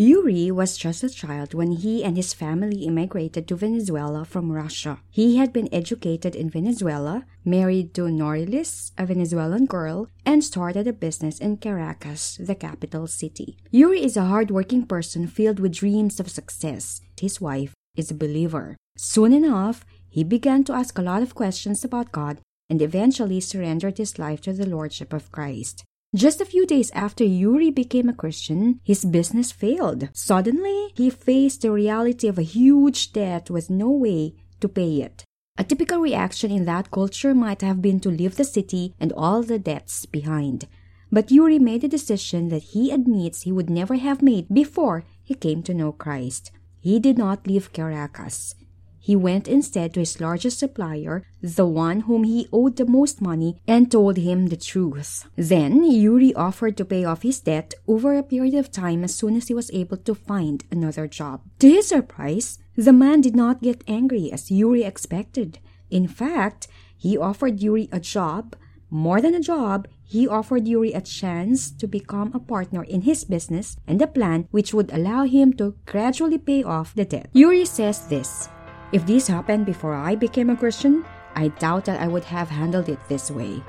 Yuri was just a child when he and his family immigrated to Venezuela from Russia. He had been educated in Venezuela, married to Norilis, a Venezuelan girl, and started a business in Caracas, the capital city. Yuri is a hardworking person filled with dreams of success. His wife is a believer. Soon enough, he began to ask a lot of questions about God and eventually surrendered his life to the Lordship of Christ. Just a few days after Yuri became a Christian, his business failed. Suddenly, he faced the reality of a huge debt with no way to pay it. A typical reaction in that culture might have been to leave the city and all the debts behind. But Yuri made a decision that he admits he would never have made before he came to know Christ. He did not leave Caracas. He went instead to his largest supplier, the one whom he owed the most money, and told him the truth. Then Yuri offered to pay off his debt over a period of time as soon as he was able to find another job. To his surprise, the man did not get angry as Yuri expected. In fact, he offered Yuri a job. More than a job, he offered Yuri a chance to become a partner in his business and a plan which would allow him to gradually pay off the debt. Yuri says this if this happened before I became a Christian, I doubt that I would have handled it this way.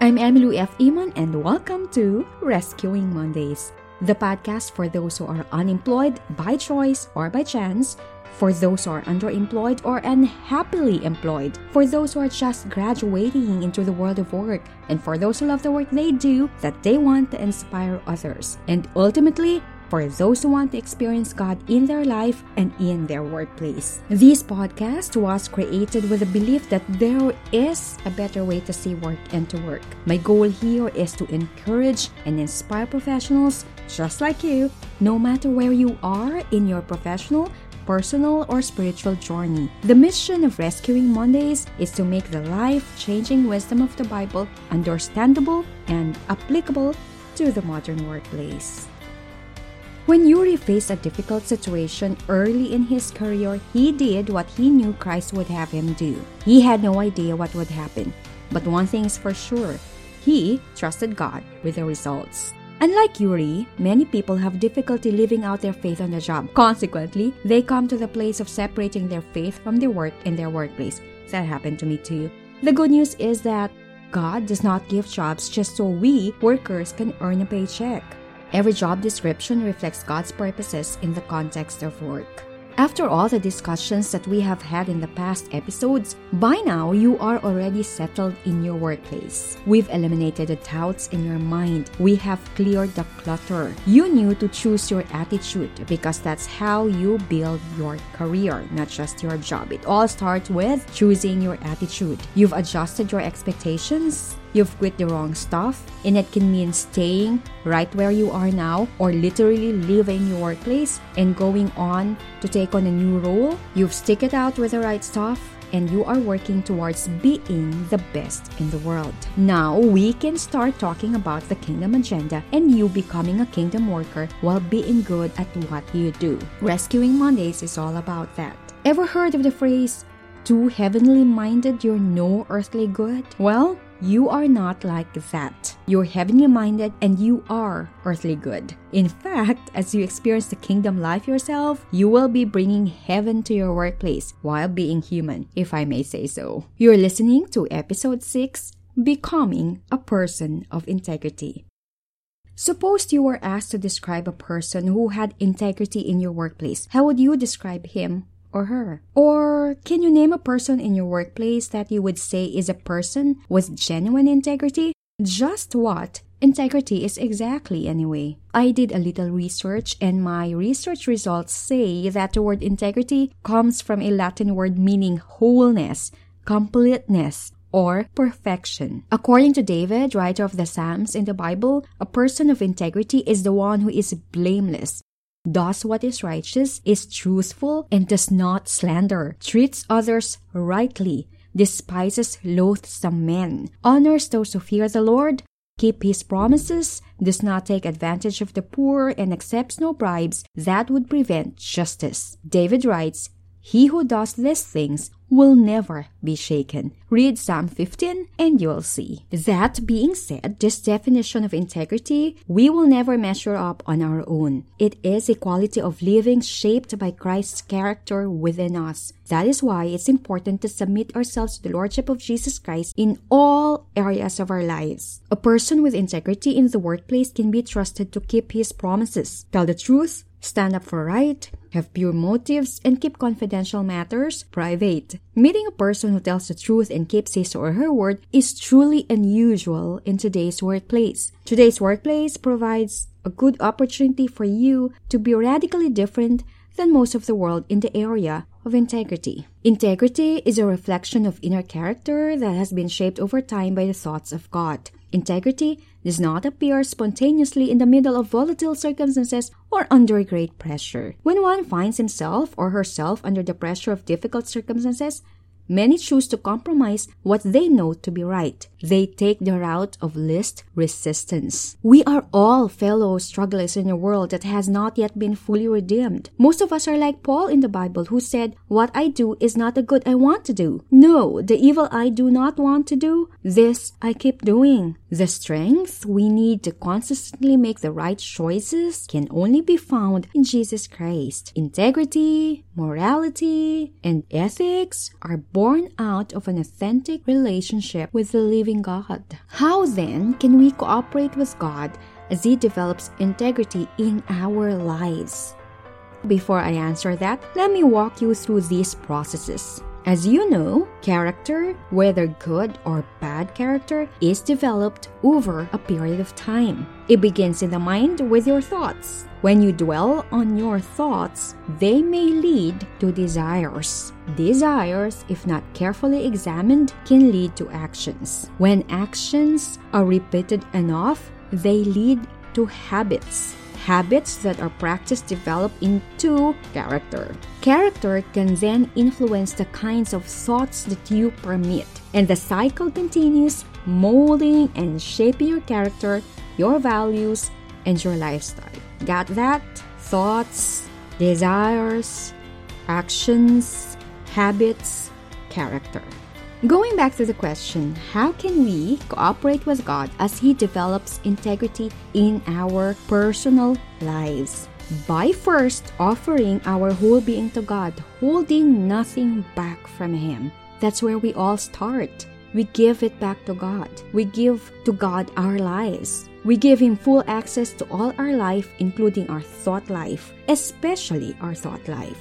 I'm Emilu F. Iman, and welcome to Rescuing Mondays, the podcast for those who are unemployed by choice or by chance, for those who are underemployed or unhappily employed, for those who are just graduating into the world of work, and for those who love the work they do that they want to inspire others, and ultimately for those who want to experience God in their life and in their workplace. This podcast was created with the belief that there is a better way to see work and to work. My goal here is to encourage and inspire professionals just like you, no matter where you are in your professional personal, or spiritual journey. The mission of Rescuing Mondays is to make the life changing wisdom of the Bible understandable and applicable to the modern workplace. When Yuri faced a difficult situation early in his career, he did what he knew Christ would have him do. He had no idea what would happen, but one thing is for sure he trusted God with the results. Unlike Yuri, many people have difficulty living out their faith on the job. Consequently, they come to the place of separating their faith from their work in their workplace. That happened to me too. The good news is that God does not give jobs just so we, workers, can earn a paycheck. Every job description reflects God's purposes in the context of work. After all the discussions that we have had in the past episodes, by now you are already settled in your workplace. We've eliminated the doubts in your mind. We have cleared the clutter. You knew to choose your attitude because that's how you build your career, not just your job. It all starts with choosing your attitude. You've adjusted your expectations, you've quit the wrong stuff, and it can mean staying right where you are now or literally leaving your workplace and going on to take on a new role. You've stick it out with the right stuff and you are working towards being the best in the world. Now we can start talking about the kingdom agenda and you becoming a kingdom worker while being good at what you do. Rescuing Mondays is all about that. Ever heard of the phrase, too heavenly minded, you're no earthly good? Well, you are not like that. You're heavenly minded and you are earthly good. In fact, as you experience the kingdom life yourself, you will be bringing heaven to your workplace while being human, if I may say so. You're listening to episode 6 Becoming a Person of Integrity. Suppose you were asked to describe a person who had integrity in your workplace. How would you describe him or her? Or can you name a person in your workplace that you would say is a person with genuine integrity? Just what integrity is exactly anyway. I did a little research and my research results say that the word integrity comes from a Latin word meaning wholeness, completeness, or perfection. According to David, writer of the Psalms in the Bible, a person of integrity is the one who is blameless, does what is righteous, is truthful, and does not slander, treats others rightly, despises loathsome men, honors those who fear the Lord, keep his promises, does not take advantage of the poor, and accepts no bribes that would prevent justice. David writes, He who does these things will never be shaken. Read Psalm 15 and you'll see. That being said, this definition of integrity, we will never measure up on our own. It is a quality of living shaped by Christ's character within us. That is why it's important to submit ourselves to the Lordship of Jesus Christ in all areas of our lives. A person with integrity in the workplace can be trusted to keep his promises, tell the truth, stand up for right, have pure motives, and keep confidential matters private. Meeting a person who tells the truth and keeps his or her word is truly unusual in today's workplace. Today's workplace provides a good opportunity for you to be radically different than most of the world in the area of integrity. Integrity is a reflection of inner character that has been shaped over time by the thoughts of God. Integrity does not appear spontaneously in the middle of volatile circumstances or under great pressure. When one finds himself or herself under the pressure of difficult circumstances, Many choose to compromise what they know to be right. They take the route of least resistance. We are all fellow strugglers in a world that has not yet been fully redeemed. Most of us are like Paul in the Bible who said, What I do is not the good I want to do. No, the evil I do not want to do, this I keep doing. The strength we need to consistently make the right choices can only be found in Jesus Christ. Integrity, morality, and ethics are born out of an authentic relationship with the living God. How then can we cooperate with God as He develops integrity in our lives? Before I answer that, let me walk you through these processes. As you know, character, whether good or bad character, is developed over a period of time. It begins in the mind with your thoughts. When you dwell on your thoughts, they may lead to desires. Desires, if not carefully examined, can lead to actions. When actions are repeated enough, they lead to habits habits that are practiced develop into character. Character can then influence the kinds of thoughts that you permit, and the cycle continues, molding and shaping your character, your values, and your lifestyle. Got that? Thoughts, desires, actions, habits, character. Going back to the question, how can we cooperate with God as He develops integrity in our personal lives? By first offering our whole being to God, holding nothing back from Him. That's where we all start. We give it back to God. We give to God our lives. We give Him full access to all our life, including our thought life, especially our thought life.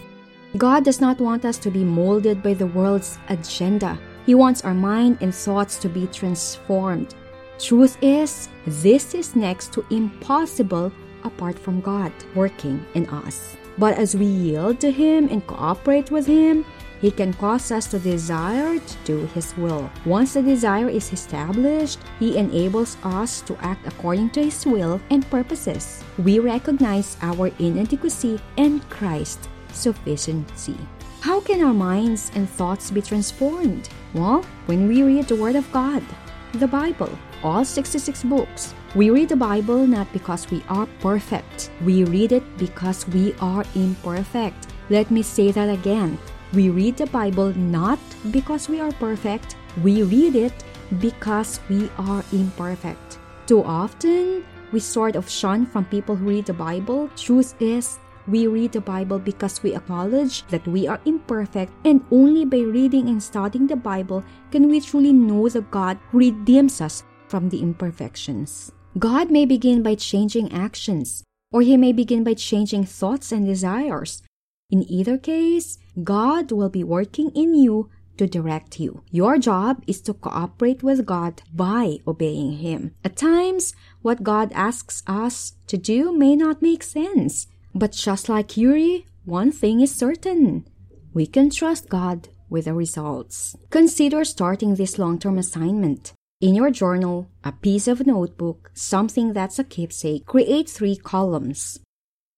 God does not want us to be molded by the world's agenda he wants our mind and thoughts to be transformed. Truth is, this is next to impossible apart from God working in us. But as we yield to Him and cooperate with Him, He can cause us to desire to do His will. Once the desire is established, He enables us to act according to His will and purposes. We recognize our inadequacy and Christ's sufficiency. How can our minds and thoughts be transformed? Well, when we read the Word of God, the Bible, all 66 books, we read the Bible not because we are perfect. We read it because we are imperfect. Let me say that again. We read the Bible not because we are perfect. We read it because we are imperfect. Too often, we sort of shun from people who read the Bible. Truth is, we read the Bible because we acknowledge that we are imperfect, and only by reading and studying the Bible can we truly know the God redeems us from the imperfections. God may begin by changing actions, or He may begin by changing thoughts and desires. In either case, God will be working in you to direct you. Your job is to cooperate with God by obeying Him. At times, what God asks us to do may not make sense. But just like Yuri, one thing is certain we can trust God with the results. Consider starting this long term assignment. In your journal, a piece of notebook, something that's a keepsake, create three columns.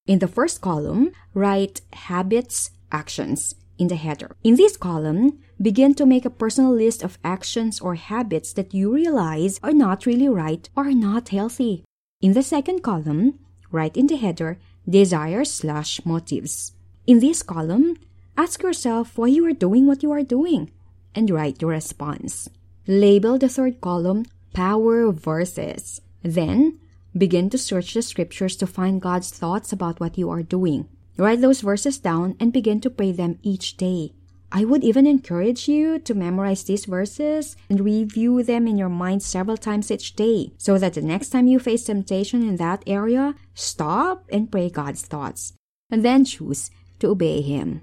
In the first column, write habits, actions in the header. In this column, begin to make a personal list of actions or habits that you realize are not really right or not healthy. In the second column, write in the header desires slash motives. In this column, Ask yourself why you are doing what you are doing and write your response. Label the third column Power Verses. Then, begin to search the scriptures to find God's thoughts about what you are doing. Write those verses down and begin to pray them each day. I would even encourage you to memorize these verses and review them in your mind several times each day so that the next time you face temptation in that area, stop and pray God's thoughts and then choose to obey Him.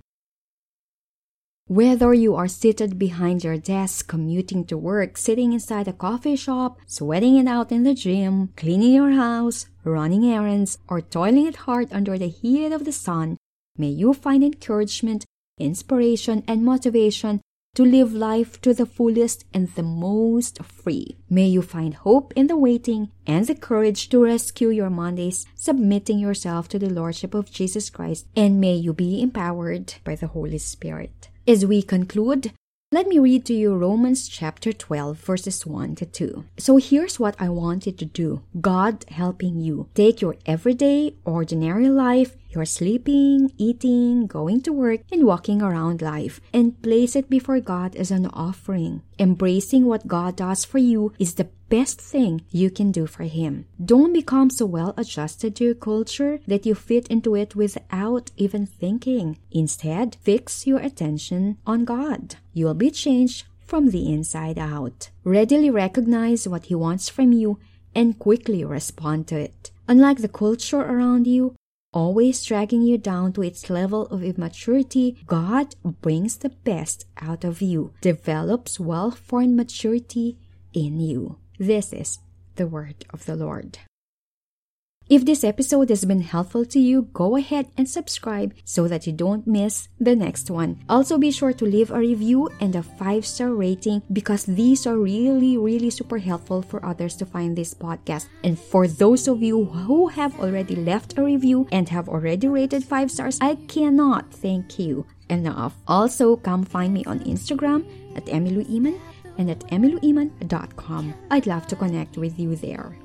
Whether you are seated behind your desk, commuting to work, sitting inside a coffee shop, sweating it out in the gym, cleaning your house, running errands, or toiling it hard under the heat of the sun, may you find encouragement, inspiration, and motivation to live life to the fullest and the most free. May you find hope in the waiting and the courage to rescue your Mondays, submitting yourself to the Lordship of Jesus Christ, and may you be empowered by the Holy Spirit. As we conclude, let me read to you Romans chapter 12, verses 1 to 2. So here's what I want you to do God helping you. Take your everyday, ordinary life, your sleeping, eating, going to work, and walking around life, and place it before God as an offering. Embracing what God does for you is the best thing you can do for Him. Don't become so well adjusted to your culture that you fit into it without even thinking. Instead, fix your attention on God. You will be changed from the inside out. Readily recognize what He wants from you and quickly respond to it. Unlike the culture around you, always dragging you down to its level of immaturity, God brings the best out of you, develops well formed maturity in you. This is the word of the Lord. If this episode has been helpful to you, go ahead and subscribe so that you don't miss the next one. Also, be sure to leave a review and a five star rating because these are really, really super helpful for others to find this podcast. And for those of you who have already left a review and have already rated five stars, I cannot thank you enough. Also, come find me on Instagram at emiluiman and at emiluiman.com. I'd love to connect with you there.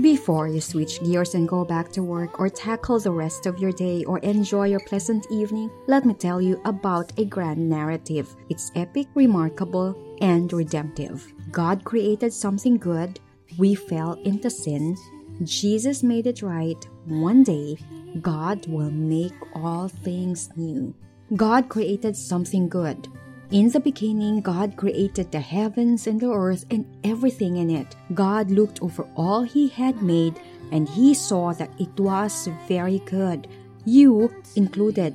Before you switch gears and go back to work or tackle the rest of your day or enjoy your pleasant evening, let me tell you about a grand narrative. It's epic, remarkable, and redemptive. God created something good, we fell into sin, Jesus made it right. One day, God will make all things new. God created something good. In the beginning, God created the heavens and the earth and everything in it. God looked over all He had made and He saw that it was very good, you included.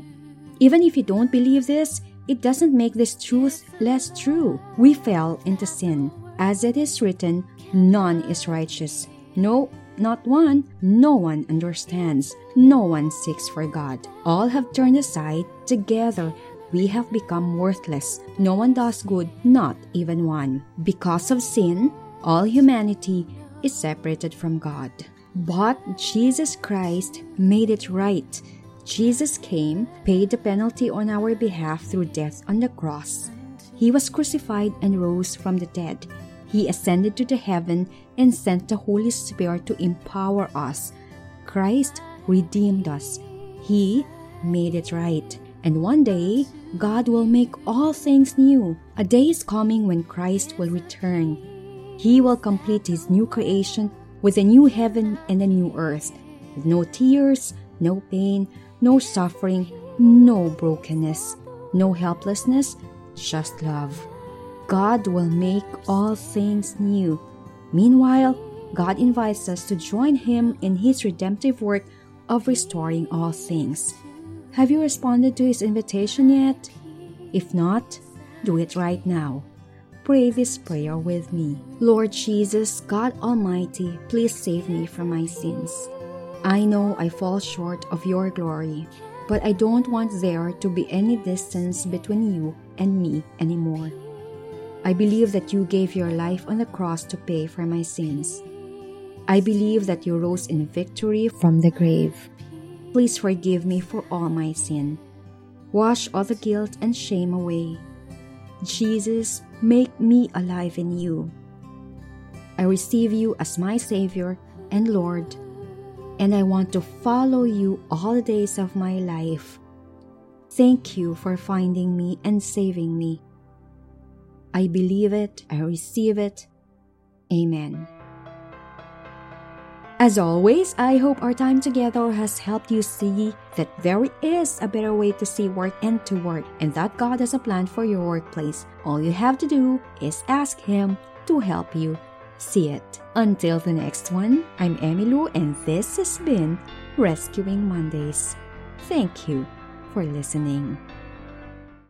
Even if you don't believe this, it doesn't make this truth less true. We fell into sin. As it is written, none is righteous. No, not one. No one understands. No one seeks for God. All have turned aside. Together we have become worthless. No one does good, not even one. Because of sin, all humanity is separated from God. But Jesus Christ made it right. Jesus came, paid the penalty on our behalf through death on the cross. He was crucified and rose from the dead. He ascended to the heaven and sent the Holy Spirit to empower us. Christ redeemed us. He made it right. And one day, God will make all things new. A day is coming when Christ will return. He will complete His new creation with a new heaven and a new earth, with no tears, no pain, no suffering, no brokenness, no helplessness, just love. God will make all things new. Meanwhile, God invites us to join Him in His redemptive work of restoring all things. Have you responded to His invitation yet? If not, do it right now. Pray this prayer with me. Lord Jesus, God Almighty, please save me from my sins. I know I fall short of your glory, but I don't want there to be any distance between you and me anymore. I believe that you gave your life on the cross to pay for my sins. I believe that you rose in victory from the grave. Please forgive me for all my sin. Wash all the guilt and shame away. Jesus, make me alive in you. I receive you as my Savior and Lord, and I want to follow you all the days of my life. Thank you for finding me and saving me. I believe it, I receive it. Amen. As always, I hope our time together has helped you see that there is a better way to see work and to work, and that God has a plan for your workplace. All you have to do is ask Him to help you see it. Until the next one, I'm Emilu, and this has been Rescuing Mondays. Thank you for listening.